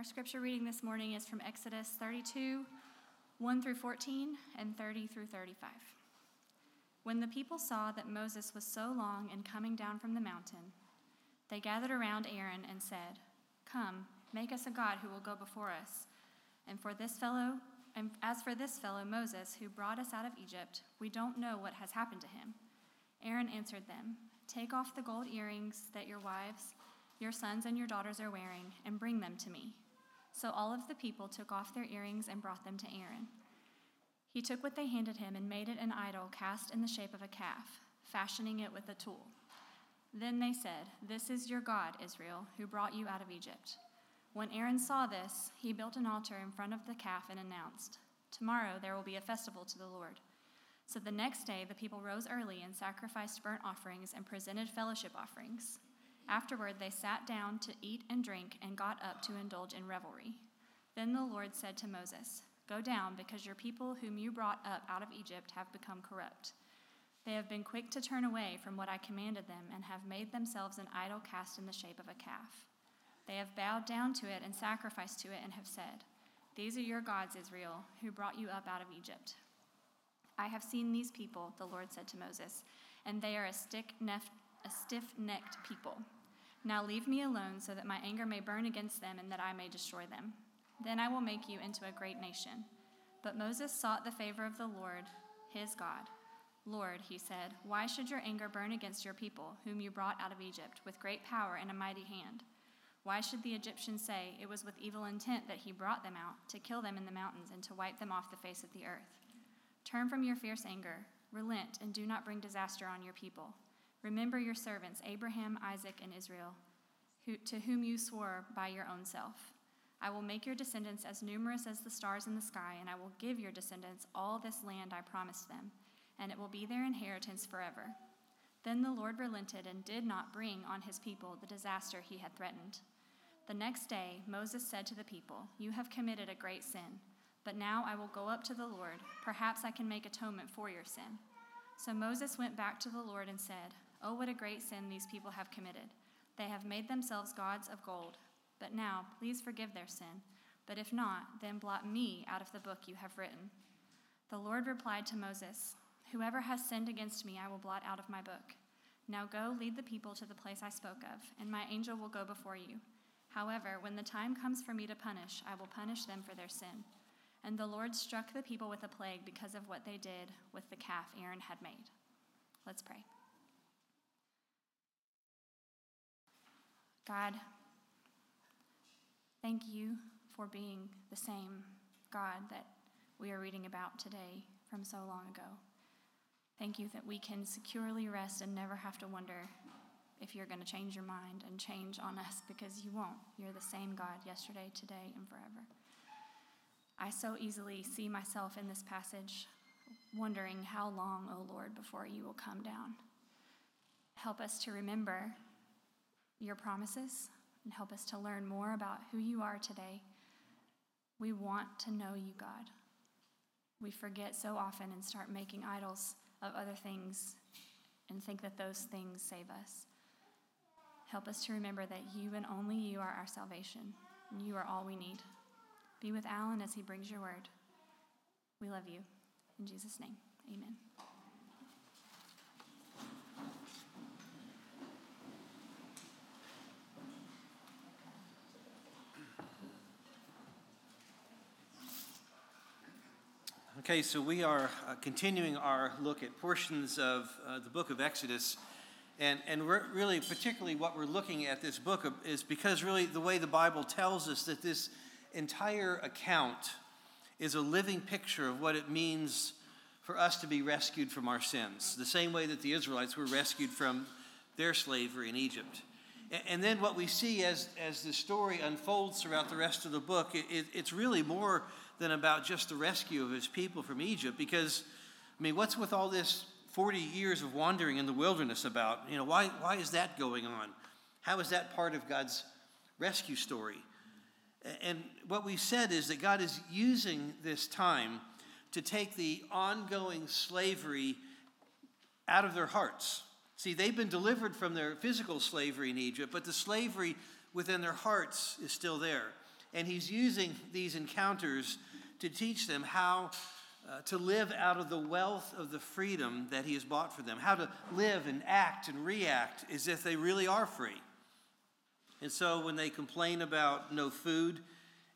Our scripture reading this morning is from Exodus 32, 1 through 14, and 30 through 35. When the people saw that Moses was so long in coming down from the mountain, they gathered around Aaron and said, Come, make us a God who will go before us. And for this fellow, and as for this fellow Moses, who brought us out of Egypt, we don't know what has happened to him. Aaron answered them, Take off the gold earrings that your wives, your sons, and your daughters are wearing, and bring them to me. So all of the people took off their earrings and brought them to Aaron. He took what they handed him and made it an idol cast in the shape of a calf, fashioning it with a tool. Then they said, This is your God, Israel, who brought you out of Egypt. When Aaron saw this, he built an altar in front of the calf and announced, Tomorrow there will be a festival to the Lord. So the next day the people rose early and sacrificed burnt offerings and presented fellowship offerings. Afterward they sat down to eat and drink and got up to indulge in revelry. Then the Lord said to Moses, Go down, because your people whom you brought up out of Egypt have become corrupt. They have been quick to turn away from what I commanded them and have made themselves an idol cast in the shape of a calf. They have bowed down to it and sacrificed to it and have said, These are your gods, Israel, who brought you up out of Egypt. I have seen these people, the Lord said to Moses, and they are a stiff necked people. Now leave me alone so that my anger may burn against them and that I may destroy them. Then I will make you into a great nation. But Moses sought the favor of the Lord, his God. Lord, he said, why should your anger burn against your people, whom you brought out of Egypt, with great power and a mighty hand? Why should the Egyptians say it was with evil intent that he brought them out, to kill them in the mountains and to wipe them off the face of the earth? Turn from your fierce anger, relent, and do not bring disaster on your people. Remember your servants, Abraham, Isaac, and Israel, who, to whom you swore by your own self. I will make your descendants as numerous as the stars in the sky, and I will give your descendants all this land I promised them, and it will be their inheritance forever. Then the Lord relented and did not bring on his people the disaster he had threatened. The next day, Moses said to the people, You have committed a great sin, but now I will go up to the Lord. Perhaps I can make atonement for your sin. So Moses went back to the Lord and said, Oh, what a great sin these people have committed. They have made themselves gods of gold. But now, please forgive their sin. But if not, then blot me out of the book you have written. The Lord replied to Moses, Whoever has sinned against me, I will blot out of my book. Now go lead the people to the place I spoke of, and my angel will go before you. However, when the time comes for me to punish, I will punish them for their sin. And the Lord struck the people with a plague because of what they did with the calf Aaron had made. Let's pray. God, Thank you for being the same God that we are reading about today from so long ago. Thank you that we can securely rest and never have to wonder if you're going to change your mind and change on us because you won't. You're the same God yesterday, today, and forever. I so easily see myself in this passage wondering how long, O oh Lord, before you will come down. Help us to remember your promises and help us to learn more about who you are today. We want to know you, God. We forget so often and start making idols of other things and think that those things save us. Help us to remember that you and only you are our salvation, and you are all we need. Be with Alan as he brings your word. We love you. In Jesus' name, amen. Okay, so we are uh, continuing our look at portions of uh, the book of Exodus. And, and really, particularly what we're looking at this book of, is because really the way the Bible tells us that this entire account is a living picture of what it means for us to be rescued from our sins, the same way that the Israelites were rescued from their slavery in Egypt. And, and then what we see as, as the story unfolds throughout the rest of the book, it, it, it's really more than about just the rescue of his people from Egypt. Because, I mean, what's with all this 40 years of wandering in the wilderness about? You know, why, why is that going on? How is that part of God's rescue story? And what we said is that God is using this time to take the ongoing slavery out of their hearts. See, they've been delivered from their physical slavery in Egypt, but the slavery within their hearts is still there. And he's using these encounters to teach them how uh, to live out of the wealth of the freedom that he has bought for them, how to live and act and react as if they really are free. And so when they complain about no food,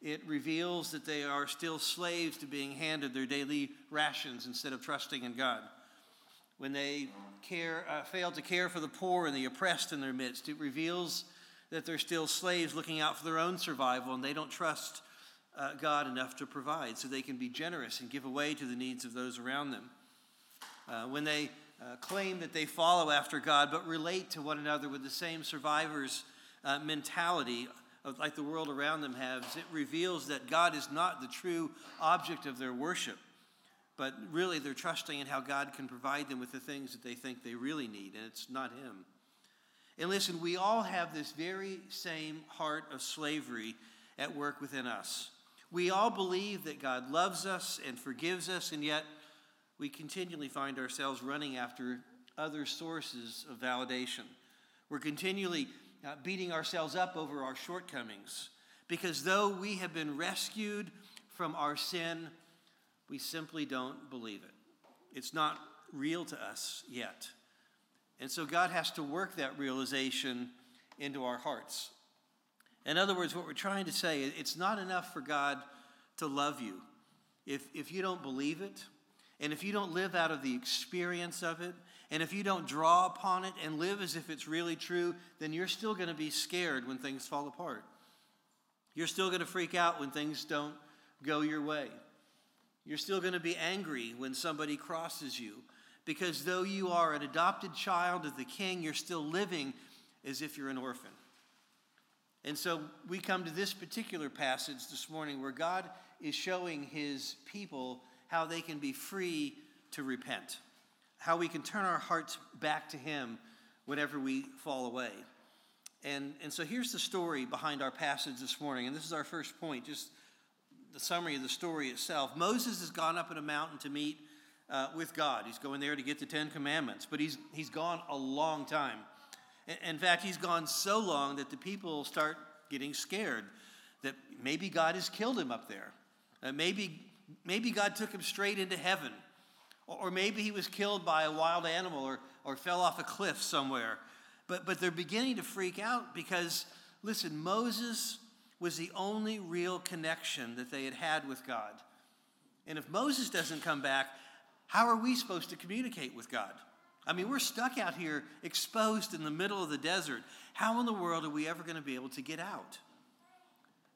it reveals that they are still slaves to being handed their daily rations instead of trusting in God. When they care, uh, fail to care for the poor and the oppressed in their midst, it reveals that they're still slaves looking out for their own survival and they don't trust uh, God enough to provide so they can be generous and give away to the needs of those around them. Uh, when they uh, claim that they follow after God but relate to one another with the same survivor's uh, mentality of, like the world around them has, it reveals that God is not the true object of their worship, but really they're trusting in how God can provide them with the things that they think they really need, and it's not Him. And listen, we all have this very same heart of slavery at work within us. We all believe that God loves us and forgives us, and yet we continually find ourselves running after other sources of validation. We're continually uh, beating ourselves up over our shortcomings because though we have been rescued from our sin, we simply don't believe it. It's not real to us yet. And so God has to work that realization into our hearts. In other words, what we're trying to say, is it's not enough for God to love you if, if you don't believe it, and if you don't live out of the experience of it, and if you don't draw upon it and live as if it's really true, then you're still going to be scared when things fall apart. You're still going to freak out when things don't go your way. You're still going to be angry when somebody crosses you. Because though you are an adopted child of the king, you're still living as if you're an orphan. And so we come to this particular passage this morning where God is showing his people how they can be free to repent, how we can turn our hearts back to him whenever we fall away. And, and so here's the story behind our passage this morning. And this is our first point, just the summary of the story itself. Moses has gone up in a mountain to meet uh, with God. He's going there to get the Ten Commandments, but he's, he's gone a long time. In fact, he's gone so long that the people start getting scared that maybe God has killed him up there. Uh, maybe, maybe God took him straight into heaven. Or, or maybe he was killed by a wild animal or, or fell off a cliff somewhere. But, but they're beginning to freak out because, listen, Moses was the only real connection that they had had with God. And if Moses doesn't come back, how are we supposed to communicate with God? I mean, we're stuck out here exposed in the middle of the desert. How in the world are we ever going to be able to get out?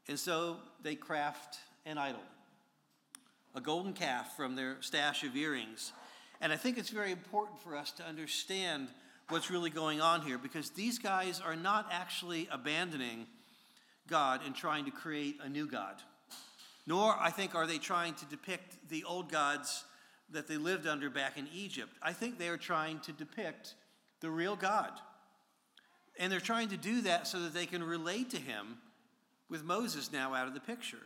And so they craft an idol, a golden calf from their stash of earrings. And I think it's very important for us to understand what's really going on here because these guys are not actually abandoning God and trying to create a new God. Nor, I think, are they trying to depict the old gods that they lived under back in Egypt. I think they are trying to depict the real God. And they're trying to do that so that they can relate to him with Moses now out of the picture.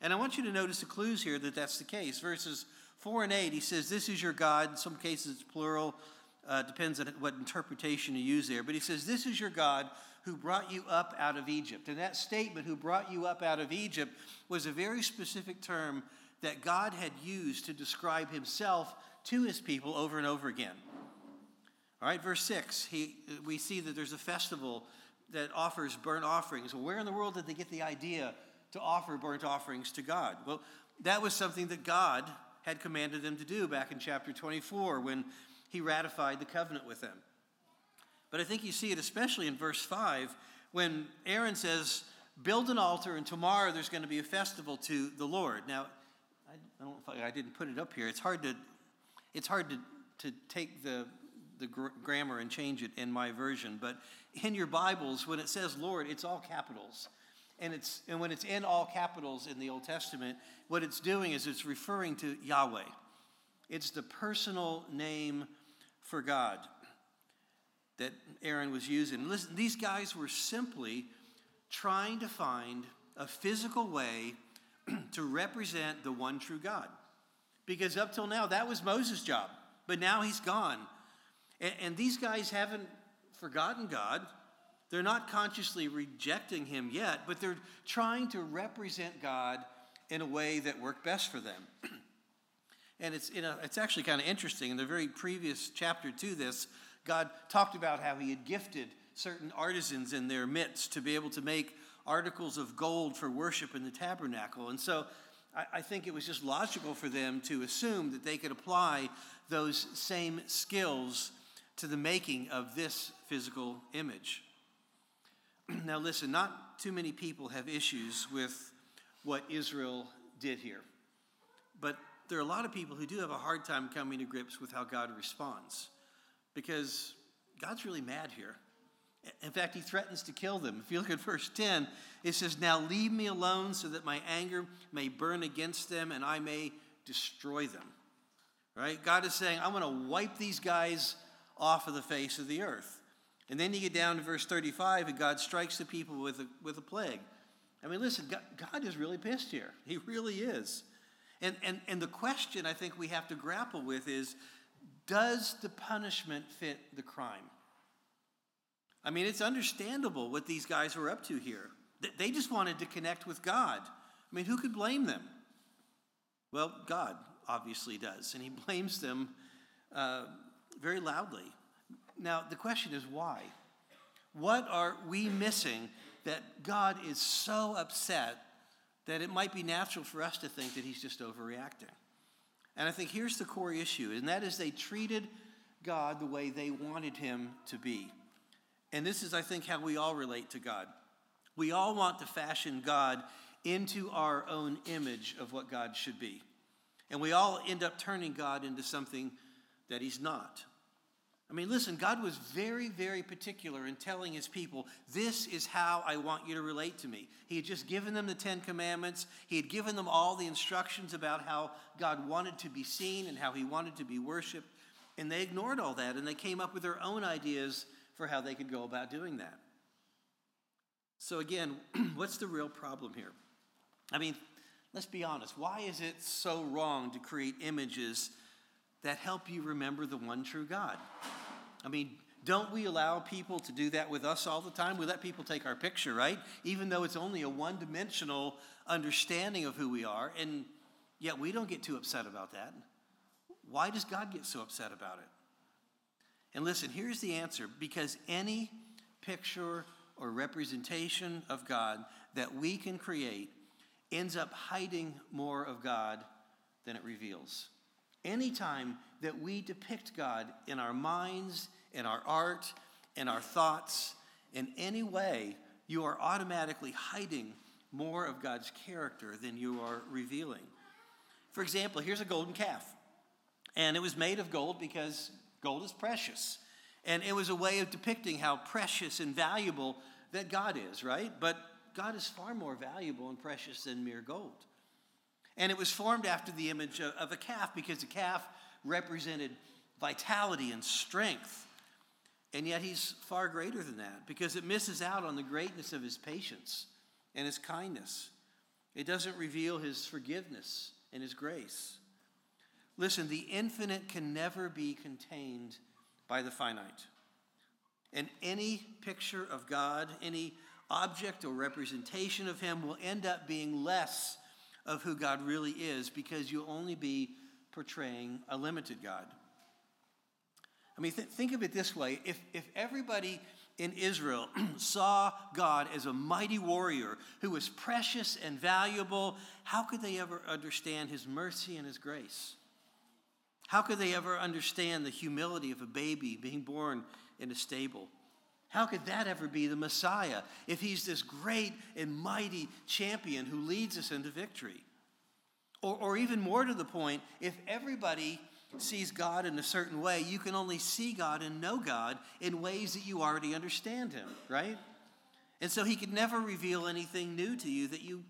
And I want you to notice the clues here that that's the case. Verses 4 and 8, he says, This is your God. In some cases it's plural, uh, depends on what interpretation you use there. But he says, This is your God who brought you up out of Egypt. And that statement, who brought you up out of Egypt, was a very specific term that God had used to describe himself to his people over and over again. All right, verse 6, he, we see that there's a festival that offers burnt offerings. Where in the world did they get the idea to offer burnt offerings to God? Well, that was something that God had commanded them to do back in chapter 24 when he ratified the covenant with them. But I think you see it especially in verse 5 when Aaron says, Build an altar, and tomorrow there's going to be a festival to the Lord. Now, I don't know if I, I didn't put it up here. It's hard to, it's hard to, to take the, the gr- grammar and change it in my version. But in your Bibles, when it says Lord, it's all capitals. And, it's, and when it's in all capitals in the Old Testament, what it's doing is it's referring to Yahweh. It's the personal name for God that Aaron was using. Listen, these guys were simply trying to find a physical way to represent the one true God. Because up till now, that was Moses' job. But now he's gone. And, and these guys haven't forgotten God, They're not consciously rejecting him yet, but they're trying to represent God in a way that worked best for them. and it's, you know, it's actually kind of interesting. In the very previous chapter to this, God talked about how he had gifted certain artisans in their midst to be able to make articles of gold for worship in the tabernacle. And so I, I think it was just logical for them to assume that they could apply those same skills to the making of this physical image. now, listen, not too many people have issues with what Israel did here. But there are a lot of people who do have a hard time coming to grips with how God responds because God's really mad here. In fact, he threatens to kill them. If you look at verse 10, it says, Now leave me alone so that my anger may burn against them and I may destroy them. Right? God is saying, I'm going to wipe these guys off of the face of the earth. And then you get down to verse 35, and God strikes the people with a, with a plague. I mean, listen, God, God is really pissed here. He really is. And, and, and the question I think we have to grapple with is does the punishment fit the crime? I mean, it's understandable what these guys were up to here. They just wanted to connect with God. I mean, who could blame them? Well, God obviously does, and He blames them uh, very loudly. Now, the question is why? What are we missing that God is so upset that it might be natural for us to think that He's just overreacting? And I think here's the core issue, and that is they treated God the way they wanted Him to be. And this is, I think, how we all relate to God. We all want to fashion God into our own image of what God should be. And we all end up turning God into something that He's not. I mean, listen, God was very, very particular in telling his people, This is how I want you to relate to me. He had just given them the Ten Commandments, he had given them all the instructions about how God wanted to be seen and how he wanted to be worshiped. And they ignored all that and they came up with their own ideas for how they could go about doing that. So, again, what's the real problem here? I mean, let's be honest. Why is it so wrong to create images that help you remember the one true God? I mean, don't we allow people to do that with us all the time? We let people take our picture, right? Even though it's only a one dimensional understanding of who we are, and yet we don't get too upset about that. Why does God get so upset about it? And listen, here's the answer because any picture or representation of God that we can create ends up hiding more of God than it reveals. Anytime that we depict God in our minds, in our art, in our thoughts, in any way, you are automatically hiding more of God's character than you are revealing. For example, here's a golden calf. And it was made of gold because gold is precious. And it was a way of depicting how precious and valuable that God is, right? But God is far more valuable and precious than mere gold. And it was formed after the image of, a calf because the calf represented vitality and strength. And yet he's far greater than that because it misses out on the greatness of his patience and his kindness. It doesn't reveal his forgiveness and his grace. Listen, the infinite can never be contained by the finite. And any picture of God, any object or representation of him will end up being less of who God really is because you'll only be portraying a limited God. I mean, th- think of it this way if, if everybody in Israel saw God as a mighty warrior who was precious and valuable, how could they ever understand his mercy and his grace? How could they ever understand the humility of a baby being born in a stable? How could that ever be the Messiah if he's this great and mighty champion who leads us into victory? Or, or even more to the point, if everybody sees God in a certain way, you can only see God and know God in ways that you already understand him, right? And so he could never reveal anything new to you that you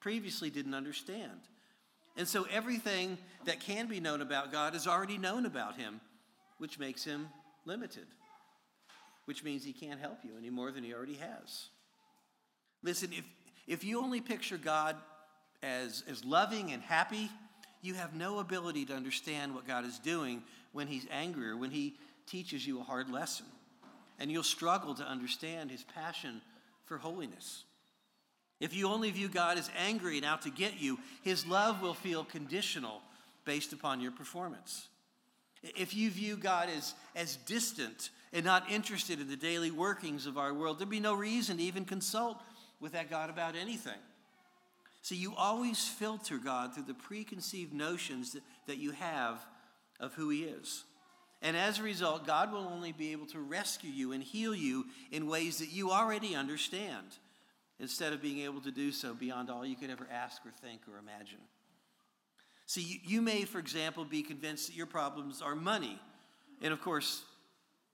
previously didn't understand. And so everything that can be known about God is already known about him, which makes him limited which means he can't help you any more than he already has. Listen, if, if you only picture God as, as loving and happy, you have no ability to understand what God is doing when he's angry or when he teaches you a hard lesson. and you'll struggle to understand his passion for holiness. If you only view God as angry and out to get you, his love will feel conditional based upon your performance. If you view God as, as distant and not interested in the daily workings of our world, there'd be no reason to even consult with that God about anything. So you always filter God through the preconceived notions that, that you have of who He is. And as a result, God will only be able to rescue you and heal you in ways that you already understand, instead of being able to do so beyond all you could ever ask or think or imagine. See, you, you may, for example, be convinced that your problems are money. And of course,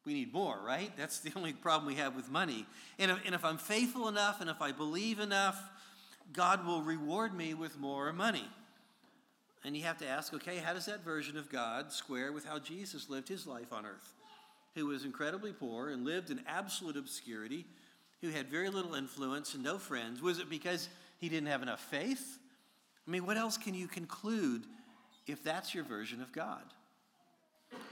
we need more, right? That's the only problem we have with money. And if, and if I'm faithful enough and if I believe enough, God will reward me with more money. And you have to ask, okay, how does that version of God square with how Jesus lived his life on earth? Who was incredibly poor and lived in absolute obscurity, who had very little influence and no friends. Was it because he didn't have enough faith? I mean, what else can you conclude if that's your version of God?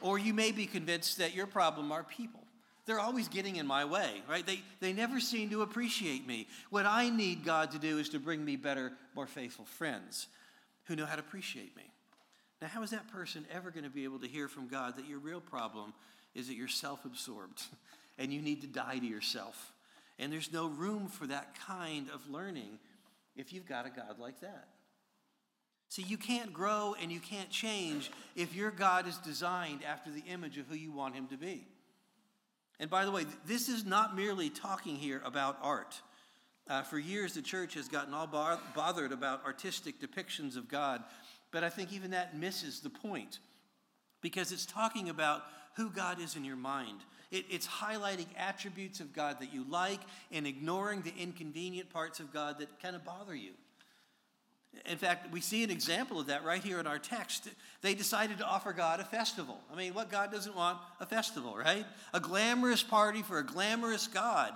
Or you may be convinced that your problem are people. They're always getting in my way, right? They, they never seem to appreciate me. What I need God to do is to bring me better, more faithful friends who know how to appreciate me. Now, how is that person ever going to be able to hear from God that your real problem is that you're self absorbed and you need to die to yourself? And there's no room for that kind of learning if you've got a God like that. See, you can't grow and you can't change if your God is designed after the image of who you want him to be. And by the way, this is not merely talking here about art. Uh, for years, the church has gotten all bothered about artistic depictions of God, but I think even that misses the point because it's talking about who God is in your mind. It, it's highlighting attributes of God that you like and ignoring the inconvenient parts of God that kind of bother you. In fact, we see an example of that right here in our text. They decided to offer God a festival. I mean, what God doesn't want? A festival, right? A glamorous party for a glamorous God.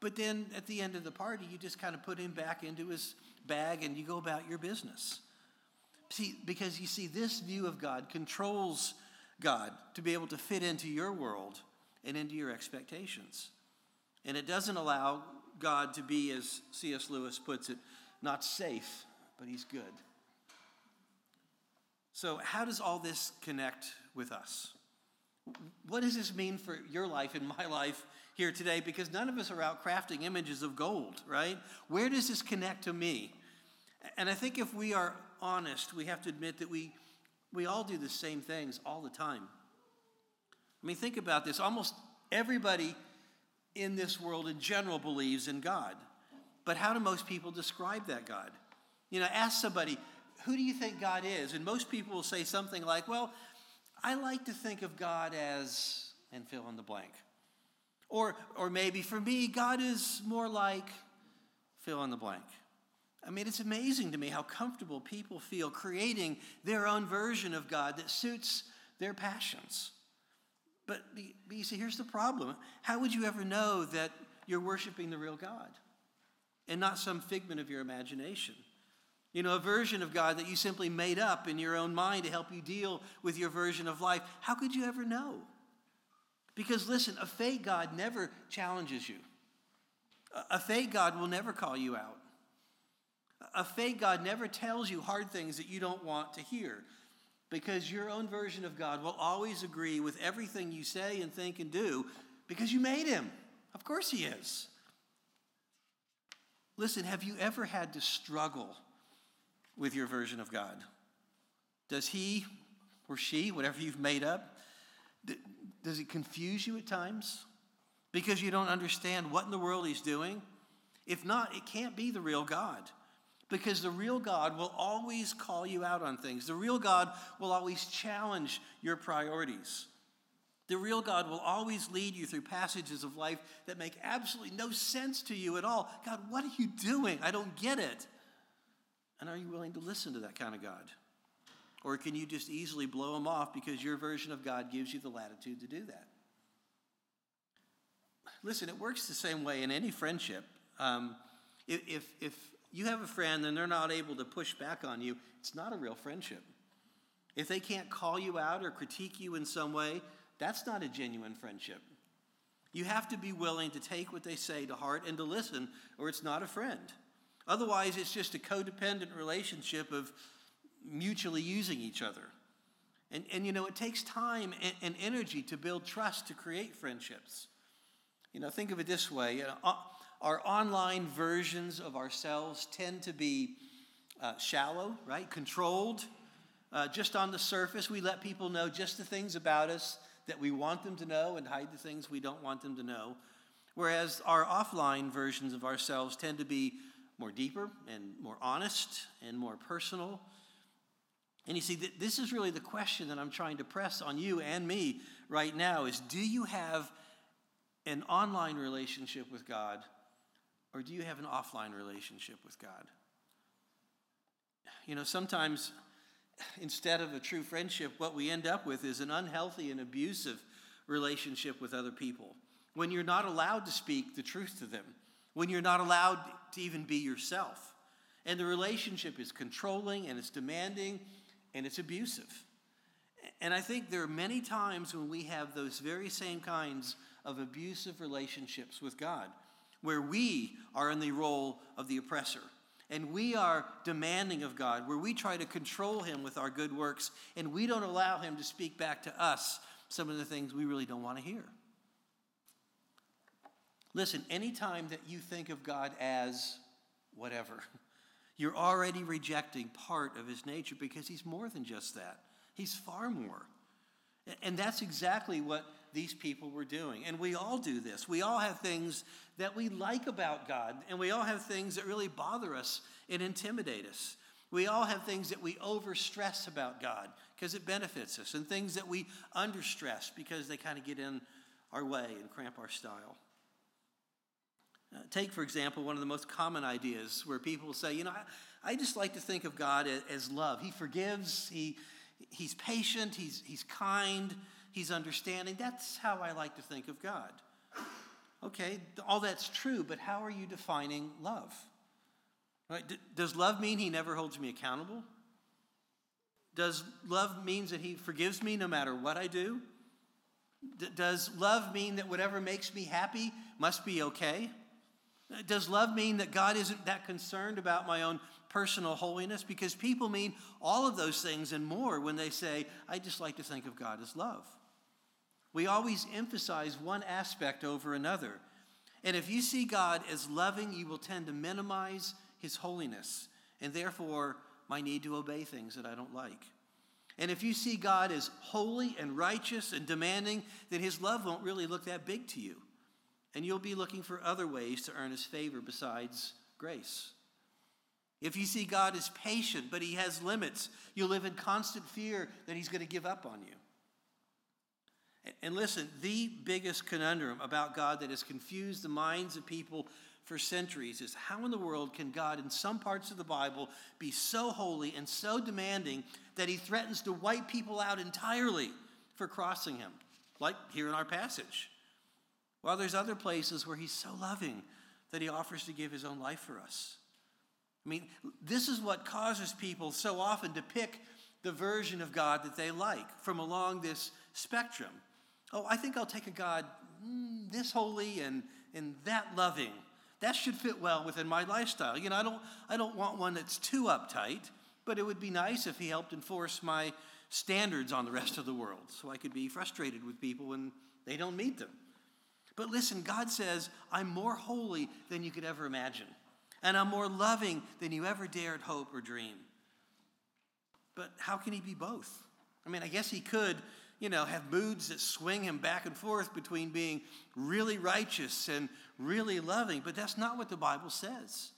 But then at the end of the party, you just kind of put him back into his bag and you go about your business. See, because you see, this view of God controls God to be able to fit into your world and into your expectations. And it doesn't allow God to be, as C.S. Lewis puts it, not safe, but he's good. So, how does all this connect with us? What does this mean for your life and my life here today because none of us are out crafting images of gold, right? Where does this connect to me? And I think if we are honest, we have to admit that we, we all do the same things all the time. I mean, think about this. Almost everybody in this world in general believes in God. But how do most people describe that God? You know, ask somebody, who do you think God is? And most people will say something like, well, I like to think of God as, and fill in the blank. Or, or maybe for me, God is more like fill in the blank. I mean, it's amazing to me how comfortable people feel creating their own version of God that suits their passions. But, but you see, here's the problem. How would you ever know that you're worshiping the real God and not some figment of your imagination? You know, a version of God that you simply made up in your own mind to help you deal with your version of life. How could you ever know? Because listen, a fake God never challenges you. A fake God will never call you out. A fake God never tells you hard things that you don't want to hear. Because your own version of God will always agree with everything you say and think and do because you made him. Of course he is. Listen, have you ever had to struggle with your version of God? Does he or she, whatever you've made up, does it confuse you at times? Because you don't understand what in the world he's doing? If not, it can't be the real God. Because the real God will always call you out on things. The real God will always challenge your priorities. The real God will always lead you through passages of life that make absolutely no sense to you at all. God, what are you doing? I don't get it. And are you willing to listen to that kind of God? Or can you just easily blow him off because your version of God gives you the latitude to do that? Listen, it works the same way in any friendship. Um, if, if you have a friend and they're not able to push back on you, it's not a real friendship. If they can't call you out or critique you in some way, that's not a genuine friendship. You have to be willing to take what they say to heart and to listen, or it's not a friend. Otherwise, it's just a codependent relationship of mutually using each other. And, and you know, it takes time and, and energy to build trust to create friendships. You know, think of it this way you know, our online versions of ourselves tend to be uh, shallow, right? Controlled. Uh, just on the surface, we let people know just the things about us that we want them to know and hide the things we don't want them to know. Whereas our offline versions of ourselves tend to be more deeper and more honest and more personal. And you see, this is really the question that I'm trying to press on you and me right now is do you have an online relationship with God or do you have an offline relationship with God? You know, sometimes instead of a true friendship, what we end up with is an unhealthy and abusive relationship with other people. When you're not allowed to speak the truth to them, when you're not allowed to even be yourself. And the relationship is controlling and it's demanding and it's abusive. And I think there are many times when we have those very same kinds of abusive relationships with God, where we are in the role of the oppressor and we are demanding of God, where we try to control Him with our good works, and we don't allow Him to speak back to us some of the things we really don't want to hear. Listen, anytime that you think of God as whatever, you're already rejecting part of His nature because He's more than just that, He's far more. And that's exactly what these people were doing. And we all do this. We all have things that we like about God, and we all have things that really bother us and intimidate us. We all have things that we overstress about God because it benefits us, and things that we understress because they kind of get in our way and cramp our style. Uh, take, for example, one of the most common ideas where people say, you know, I, I just like to think of God as, as love. He forgives, he, he's patient, he's, he's kind, he's understanding. That's how I like to think of God. Okay, all that's true, but how are you defining love? Right? D- does love mean he never holds me accountable? Does love means that he forgives me no matter what I do? D- does love mean that whatever makes me happy must be okay? Does love mean that God isn't that concerned about my own personal holiness? Because people mean all of those things and more when they say, I just like to think of God as love. We always emphasize one aspect over another. And if you see God as loving, you will tend to minimize his holiness and therefore my need to obey things that I don't like. And if you see God as holy and righteous and demanding, then his love won't really look that big to you. And you'll be looking for other ways to earn his favor besides grace. If you see God as patient, but he has limits, you'll live in constant fear that he's going to give up on you. And listen, the biggest conundrum about God that has confused the minds of people for centuries is how in the world can God, in some parts of the Bible, be so holy and so demanding that he threatens to wipe people out entirely for crossing him, like here in our passage? While there's other places where he's so loving that he offers to give his own life for us. I mean, this is what causes people so often to pick the version of God that they like from along this spectrum. Oh, I think I'll take a God mm, this holy and, and that loving. That should fit well within my lifestyle. You know, I don't, I don't want one that's too uptight, but it would be nice if he helped enforce my standards on the rest of the world so I could be frustrated with people when they don't meet them. But listen, God says, I'm more holy than you could ever imagine, and I'm more loving than you ever dared hope or dream. But how can he be both? I mean, I guess he could you know, have moods that swing him back and forth between being really righteous and really loving, but that's not what the Bible says.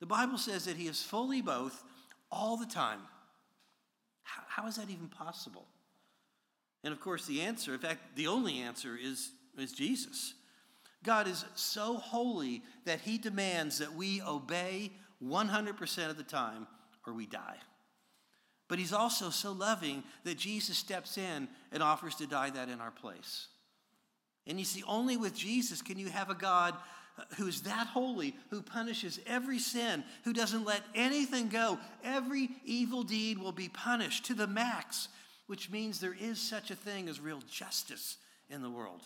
The Bible says that he is fully both all the time. how, how is that even possible? And of course, the answer, in fact, the only answer is, is Jesus. God is so holy that he demands that we obey 100% of the time or we die. But he's also so loving that Jesus steps in and offers to die that in our place. And you see, only with Jesus can you have a God who's that holy, who punishes every sin, who doesn't let anything go. Every evil deed will be punished to the max, which means there is such a thing as real justice in the world.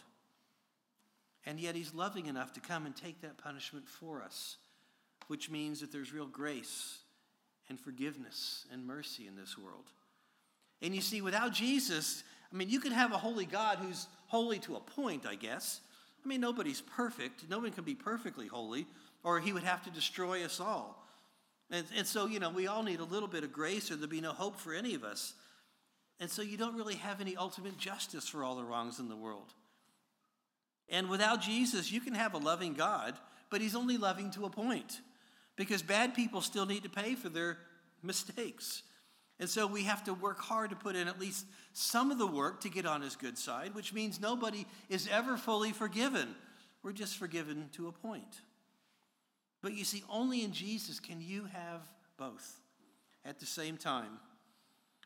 And yet he's loving enough to come and take that punishment for us, which means that there's real grace and forgiveness and mercy in this world. And you see, without Jesus, I mean, you could have a holy God who's holy to a point, I guess. I mean, nobody's perfect. No one can be perfectly holy, or he would have to destroy us all. And, and so, you know, we all need a little bit of grace, or there'd be no hope for any of us. And so, you don't really have any ultimate justice for all the wrongs in the world. And without Jesus, you can have a loving God, but he's only loving to a point because bad people still need to pay for their mistakes. And so we have to work hard to put in at least some of the work to get on his good side, which means nobody is ever fully forgiven. We're just forgiven to a point. But you see, only in Jesus can you have both at the same time.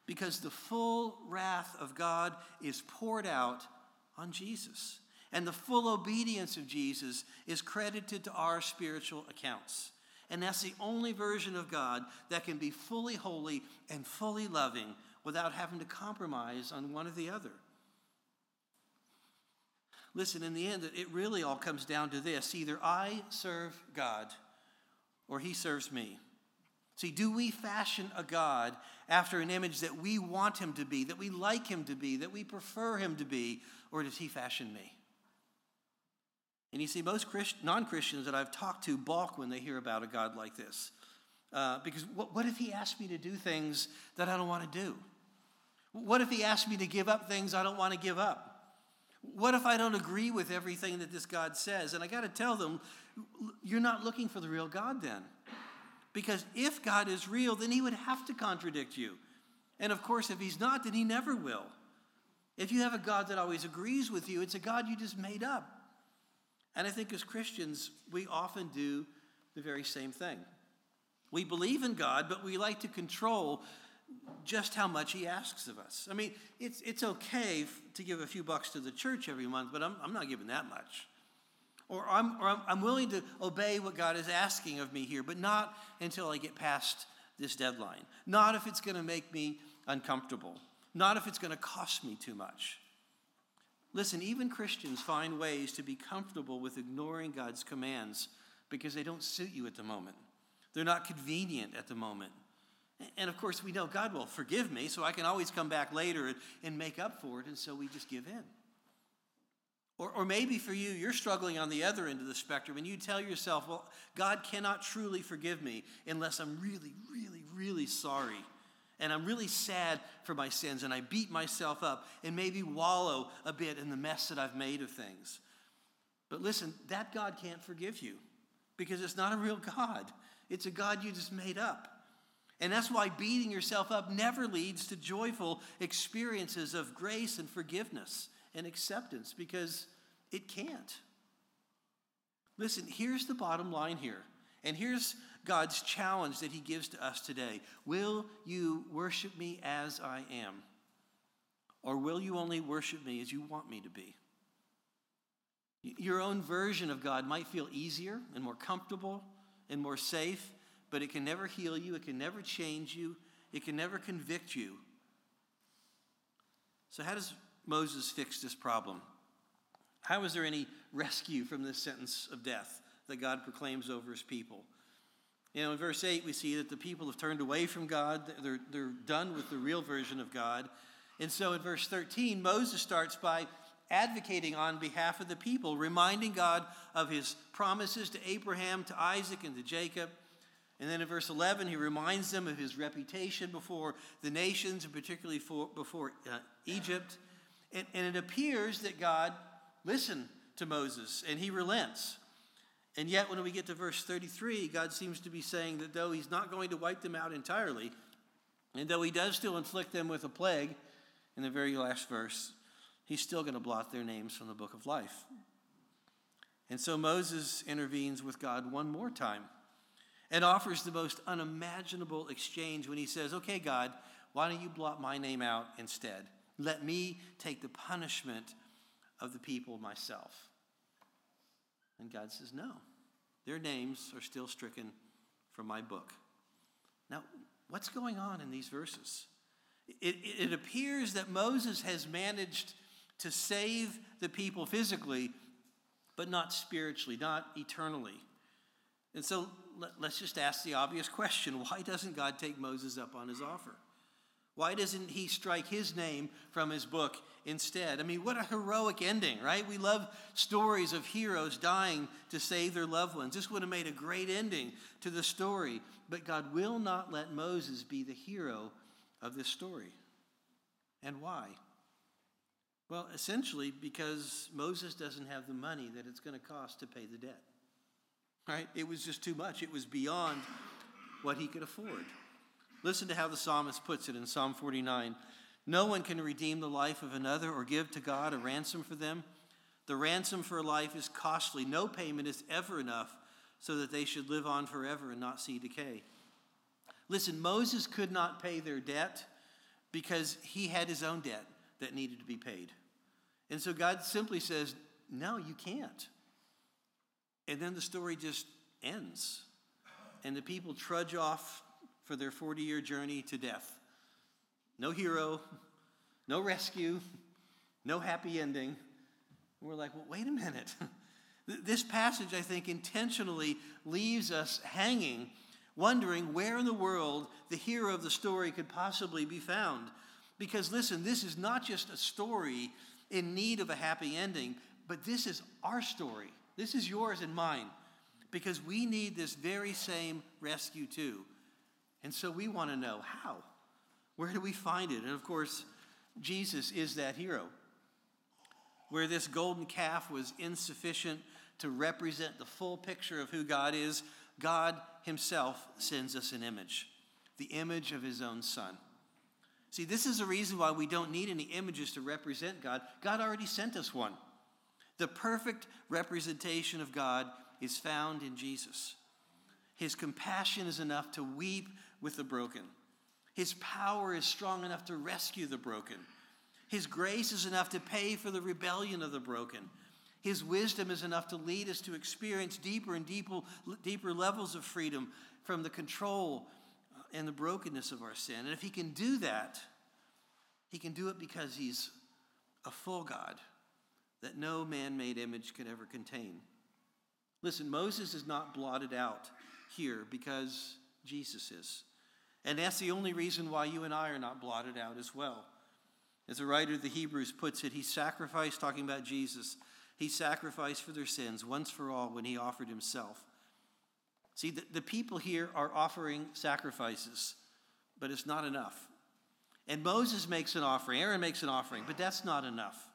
Because the full wrath of God is poured out on Jesus. And the full obedience of Jesus is credited to our spiritual accounts. And that's the only version of God that can be fully holy and fully loving without having to compromise on one or the other. Listen, in the end, it really all comes down to this either I serve God or he serves me. See, do we fashion a God after an image that we want him to be, that we like him to be, that we prefer him to be, or does he fashion me? And you see, most Christ- non Christians that I've talked to balk when they hear about a God like this. Uh, because what, what if he asked me to do things that I don't want to do? What if he asked me to give up things I don't want to give up? What if I don't agree with everything that this God says? And I got to tell them, you're not looking for the real God then. Because if God is real, then he would have to contradict you. And of course, if he's not, then he never will. If you have a God that always agrees with you, it's a God you just made up. And I think as Christians, we often do the very same thing. We believe in God, but we like to control just how much He asks of us. I mean, it's, it's okay to give a few bucks to the church every month, but I'm, I'm not giving that much. Or, I'm, or I'm, I'm willing to obey what God is asking of me here, but not until I get past this deadline. Not if it's going to make me uncomfortable. Not if it's going to cost me too much. Listen, even Christians find ways to be comfortable with ignoring God's commands because they don't suit you at the moment. They're not convenient at the moment. And of course, we know God will forgive me, so I can always come back later and make up for it, and so we just give in. Or, or maybe for you, you're struggling on the other end of the spectrum, and you tell yourself, well, God cannot truly forgive me unless I'm really, really, really sorry and I'm really sad for my sins, and I beat myself up and maybe wallow a bit in the mess that I've made of things. But listen, that God can't forgive you because it's not a real God, it's a God you just made up. And that's why beating yourself up never leads to joyful experiences of grace and forgiveness and acceptance because it can't. Listen, here's the bottom line here. And here's God's challenge that He gives to us today Will you worship me as I am? Or will you only worship me as you want me to be? Your own version of God might feel easier and more comfortable and more safe, but it can never heal you, it can never change you, it can never convict you. So, how does Moses fix this problem? How is there any rescue from this sentence of death that God proclaims over his people? You know, in verse 8, we see that the people have turned away from God. They're, they're done with the real version of God. And so in verse 13, Moses starts by advocating on behalf of the people, reminding God of his promises to Abraham, to Isaac, and to Jacob. And then in verse 11, he reminds them of his reputation before the nations, and particularly for, before uh, Egypt. And, and it appears that God listened to Moses and he relents. And yet, when we get to verse 33, God seems to be saying that though He's not going to wipe them out entirely, and though He does still inflict them with a plague in the very last verse, He's still going to blot their names from the book of life. And so Moses intervenes with God one more time and offers the most unimaginable exchange when he says, Okay, God, why don't you blot my name out instead? Let me take the punishment of the people myself. And God says, No, their names are still stricken from my book. Now, what's going on in these verses? It, it, appears that Moses has managed to save the people physically, but not spiritually, not eternally. And so let, us just ask the obvious question why doesn't God take Moses up on his offer? Why doesn't he strike his name from his book instead? I mean, what a heroic ending, right? We love stories of heroes dying to save their loved ones. This would have made a great ending to the story, but God will not let Moses be the hero of this story. And why? Well, essentially because Moses doesn't have the money that it's going to cost to pay the debt. Right? It was just too much. It was beyond what he could afford. Listen to how the psalmist puts it in Psalm 49. No one can redeem the life of another or give to God a ransom for them. The ransom for a life is costly. No payment is ever enough so that they should live on forever and not see decay. Listen, Moses could not pay their debt because he had his own debt that needed to be paid. And so God simply says, No, you can't. And then the story just ends. And the people trudge off for their 40 year journey to death. No hero, no rescue, no happy ending. we're like, well, wait a minute. this passage, I think, intentionally leaves us hanging, wondering where in the world the hero of the story could possibly be found. Because listen, this is not just a story in need of a happy ending, but this is our story. This is yours and mine. Because we need this very same rescue too. And so we want to know how. Where do we find it? And of course, Jesus is that hero. Where this golden calf was insufficient to represent the full picture of who God is, God Himself sends us an image the image of His own Son. See, this is the reason why we don't need any images to represent God. God already sent us one. The perfect representation of God is found in Jesus. His compassion is enough to weep with the broken. His power is strong enough to rescue the broken. His grace is enough to pay for the rebellion of the broken. His wisdom is enough to lead us to experience deeper and deeper, deeper levels of freedom from the control uh, and the brokenness of our sin. And if He can do that, He can do it because He's a full God that no man made image could ever contain. Listen, Moses is not blotted out here because Jesus is. And that's the only reason why you and I are not blotted out as well. As the writer of the Hebrews puts it, he sacrificed, talking about Jesus, he sacrificed for their sins once for all when he offered himself. See, the, the people here are offering sacrifices, but it's not enough. And Moses makes an offering, Aaron makes an offering, but that's not enough.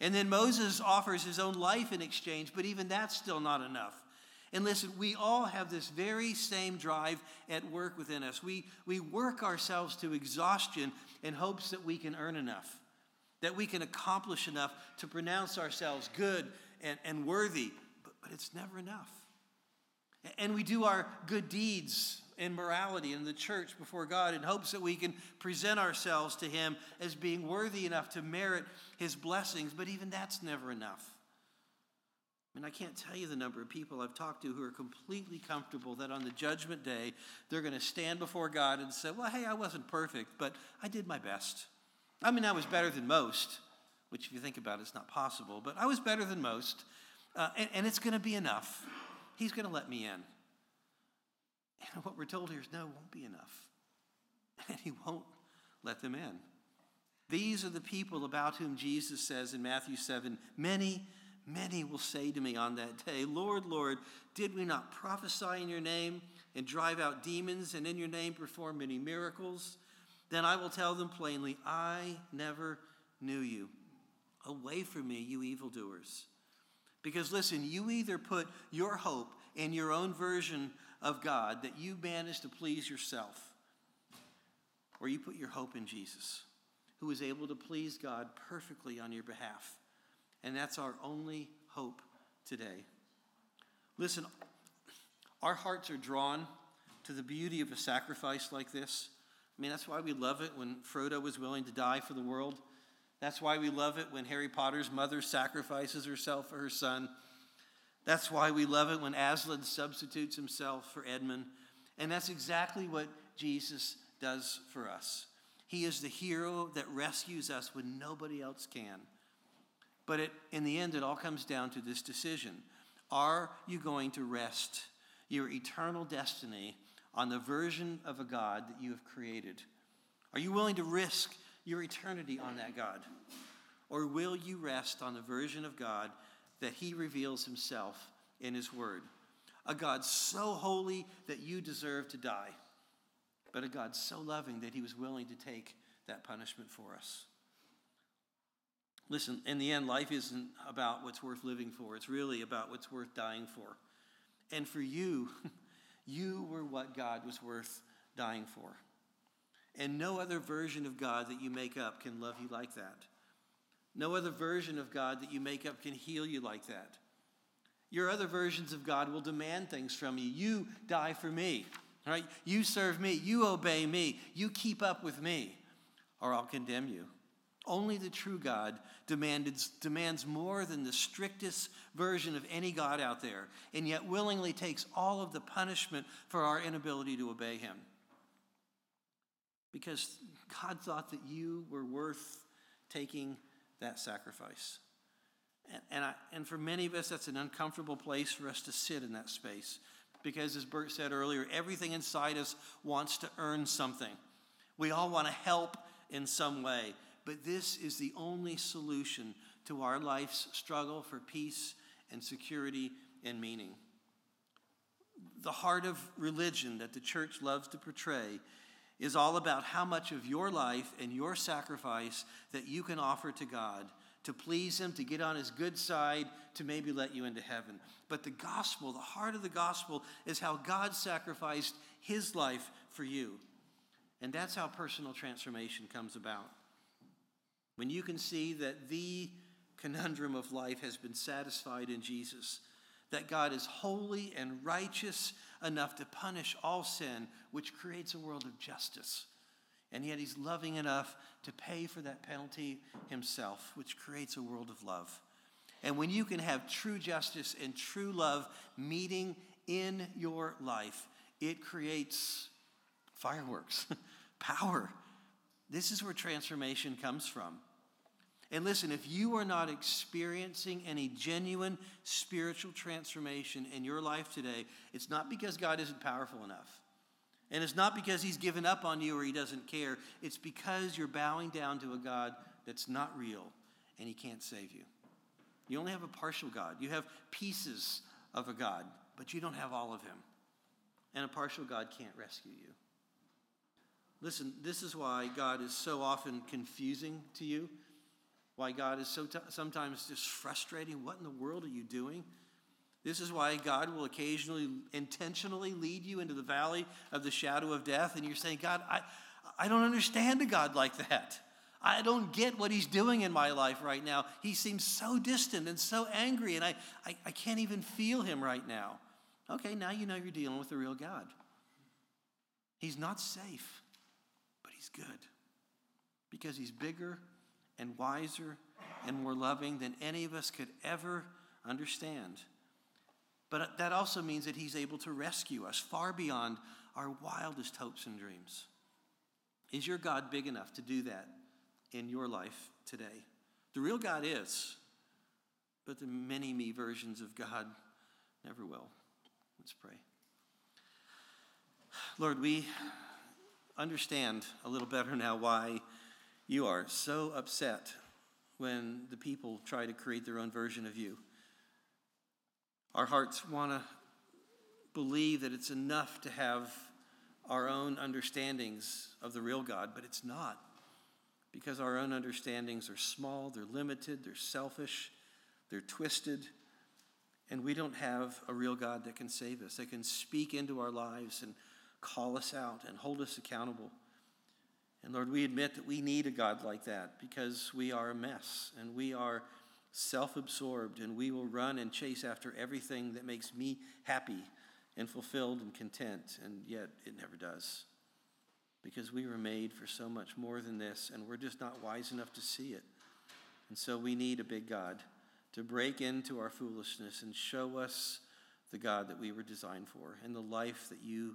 And then Moses offers his own life in exchange, but even that's still not enough. And listen, we all have this very same drive at work within us. We, we work ourselves to exhaustion in hopes that we can earn enough, that we can accomplish enough to pronounce ourselves good and, and worthy, but, but it's never enough. And we do our good deeds in morality in the church before God in hopes that we can present ourselves to Him as being worthy enough to merit His blessings, but even that's never enough. Mean, I can't tell you the number of people I've talked to who are completely comfortable that on the judgment day, they're going to stand before God and say, Well, hey, I wasn't perfect, but I did my best. I mean, I was better than most, which, if you think about it, is not possible, but I was better than most, uh, and, and it's going to be enough. He's going to let me in. And what we're told here is no, it won't be enough. And He won't let them in. These are the people about whom Jesus says in Matthew 7 Many Many will say to me on that day, Lord, Lord, did we not prophesy in your name and drive out demons and in your name perform many miracles? Then I will tell them plainly, I never knew you. Away from me, you evildoers. Because listen, you either put your hope in your own version of God that you manage to please yourself, or you put your hope in Jesus, who is able to please God perfectly on your behalf. And that's our only hope today. Listen, our hearts are drawn to the beauty of a sacrifice like this. I mean, that's why we love it when Frodo was willing to die for the world. That's why we love it when Harry Potter's mother sacrifices herself for her son. That's why we love it when Aslan substitutes himself for Edmund. And that's exactly what Jesus does for us. He is the hero that rescues us when nobody else can. But it, in the end, it all comes down to this decision Are you going to rest your eternal destiny on the version of a God that you have created? Are you willing to risk your eternity on that God? Or will you rest on the version of God that He reveals Himself in His Word? A God so holy that you deserve to die, but a God so loving that He was willing to take that punishment for us. Listen, in the end, life isn't about what's worth living for, it's really about what's worth dying for. And for you, you were what God was worth dying for. And no other version of God that you make up can love you like that. No other version of God that you make up can heal you like that. Your other versions of God will demand things from you. You die for me, right? You serve me. You obey me. You keep up with me, or I'll condemn you. Only the true God demanded, demands more than the strictest version of any God out there, and yet willingly takes all of the punishment for our inability to obey him. Because God thought that you were worth taking that sacrifice. And, and, I, and for many of us, that's an uncomfortable place for us to sit in that space. Because, as Bert said earlier, everything inside us wants to earn something. We all want to help in some way. But this is the only solution to our life's struggle for peace and security and meaning. The heart of religion that the church loves to portray is all about how much of your life and your sacrifice that you can offer to God to please Him, to get on His good side, to maybe let you into heaven. But the gospel, the heart of the gospel, is how God sacrificed His life for you. And that's how personal transformation comes about. When you can see that the conundrum of life has been satisfied in Jesus, that God is holy and righteous enough to punish all sin, which creates a world of justice. And yet he's loving enough to pay for that penalty himself, which creates a world of love. And when you can have true justice and true love meeting in your life, it creates fireworks, power. This is where transformation comes from. And listen, if you are not experiencing any genuine spiritual transformation in your life today, it's not because God isn't powerful enough. And it's not because he's given up on you or he doesn't care. It's because you're bowing down to a God that's not real and he can't save you. You only have a partial God. You have pieces of a God, but you don't have all of him. And a partial God can't rescue you. Listen, this is why God is so often confusing to you why God is so t- sometimes just frustrating. What in the world are you doing? This is why God will occasionally intentionally lead you into the valley of the shadow of death, and you're saying, God, I, I don't understand a God like that. I don't get what he's doing in my life right now. He seems so distant and so angry, and I, I, I can't even feel him right now. Okay, now you know you're dealing with the real God. He's not safe, he's good because he's bigger and wiser and more loving than any of us could ever understand. But that also means that He's able to rescue us far beyond our wildest hopes and dreams. Is your God big enough to do that in your life today? The real God is, but the many me versions of God never will. Let's pray. Lord, we understand a little better now why you are so upset when the people try to create their own version of you. Our hearts want to believe that it's enough to have our own understandings of the real God, but it's not. Because our own understandings are small, they're limited, they're selfish, they're twisted, and we don't have a real God that can save us, that can speak into our lives and call us out and hold us accountable. And Lord, we admit that we need a God like that because we are a mess and we are self absorbed and we will run and chase after everything that makes me happy and fulfilled and content, and yet it never does. Because we were made for so much more than this, and we're just not wise enough to see it. And so we need a big God to break into our foolishness and show us the God that we were designed for and the life that you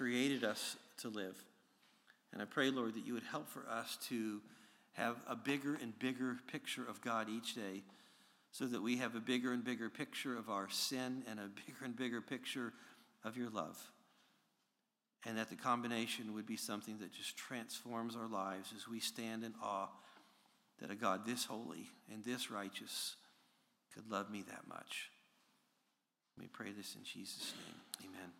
created us to live. And I pray, Lord, that you would help for us to have a bigger and bigger picture of God each day so that we have a bigger and bigger picture of our sin and a bigger and bigger picture of your love. And that the combination would be something that just transforms our lives as we stand in awe that a God this holy and this righteous could love me that much. Let me pray this in Jesus' name. Amen.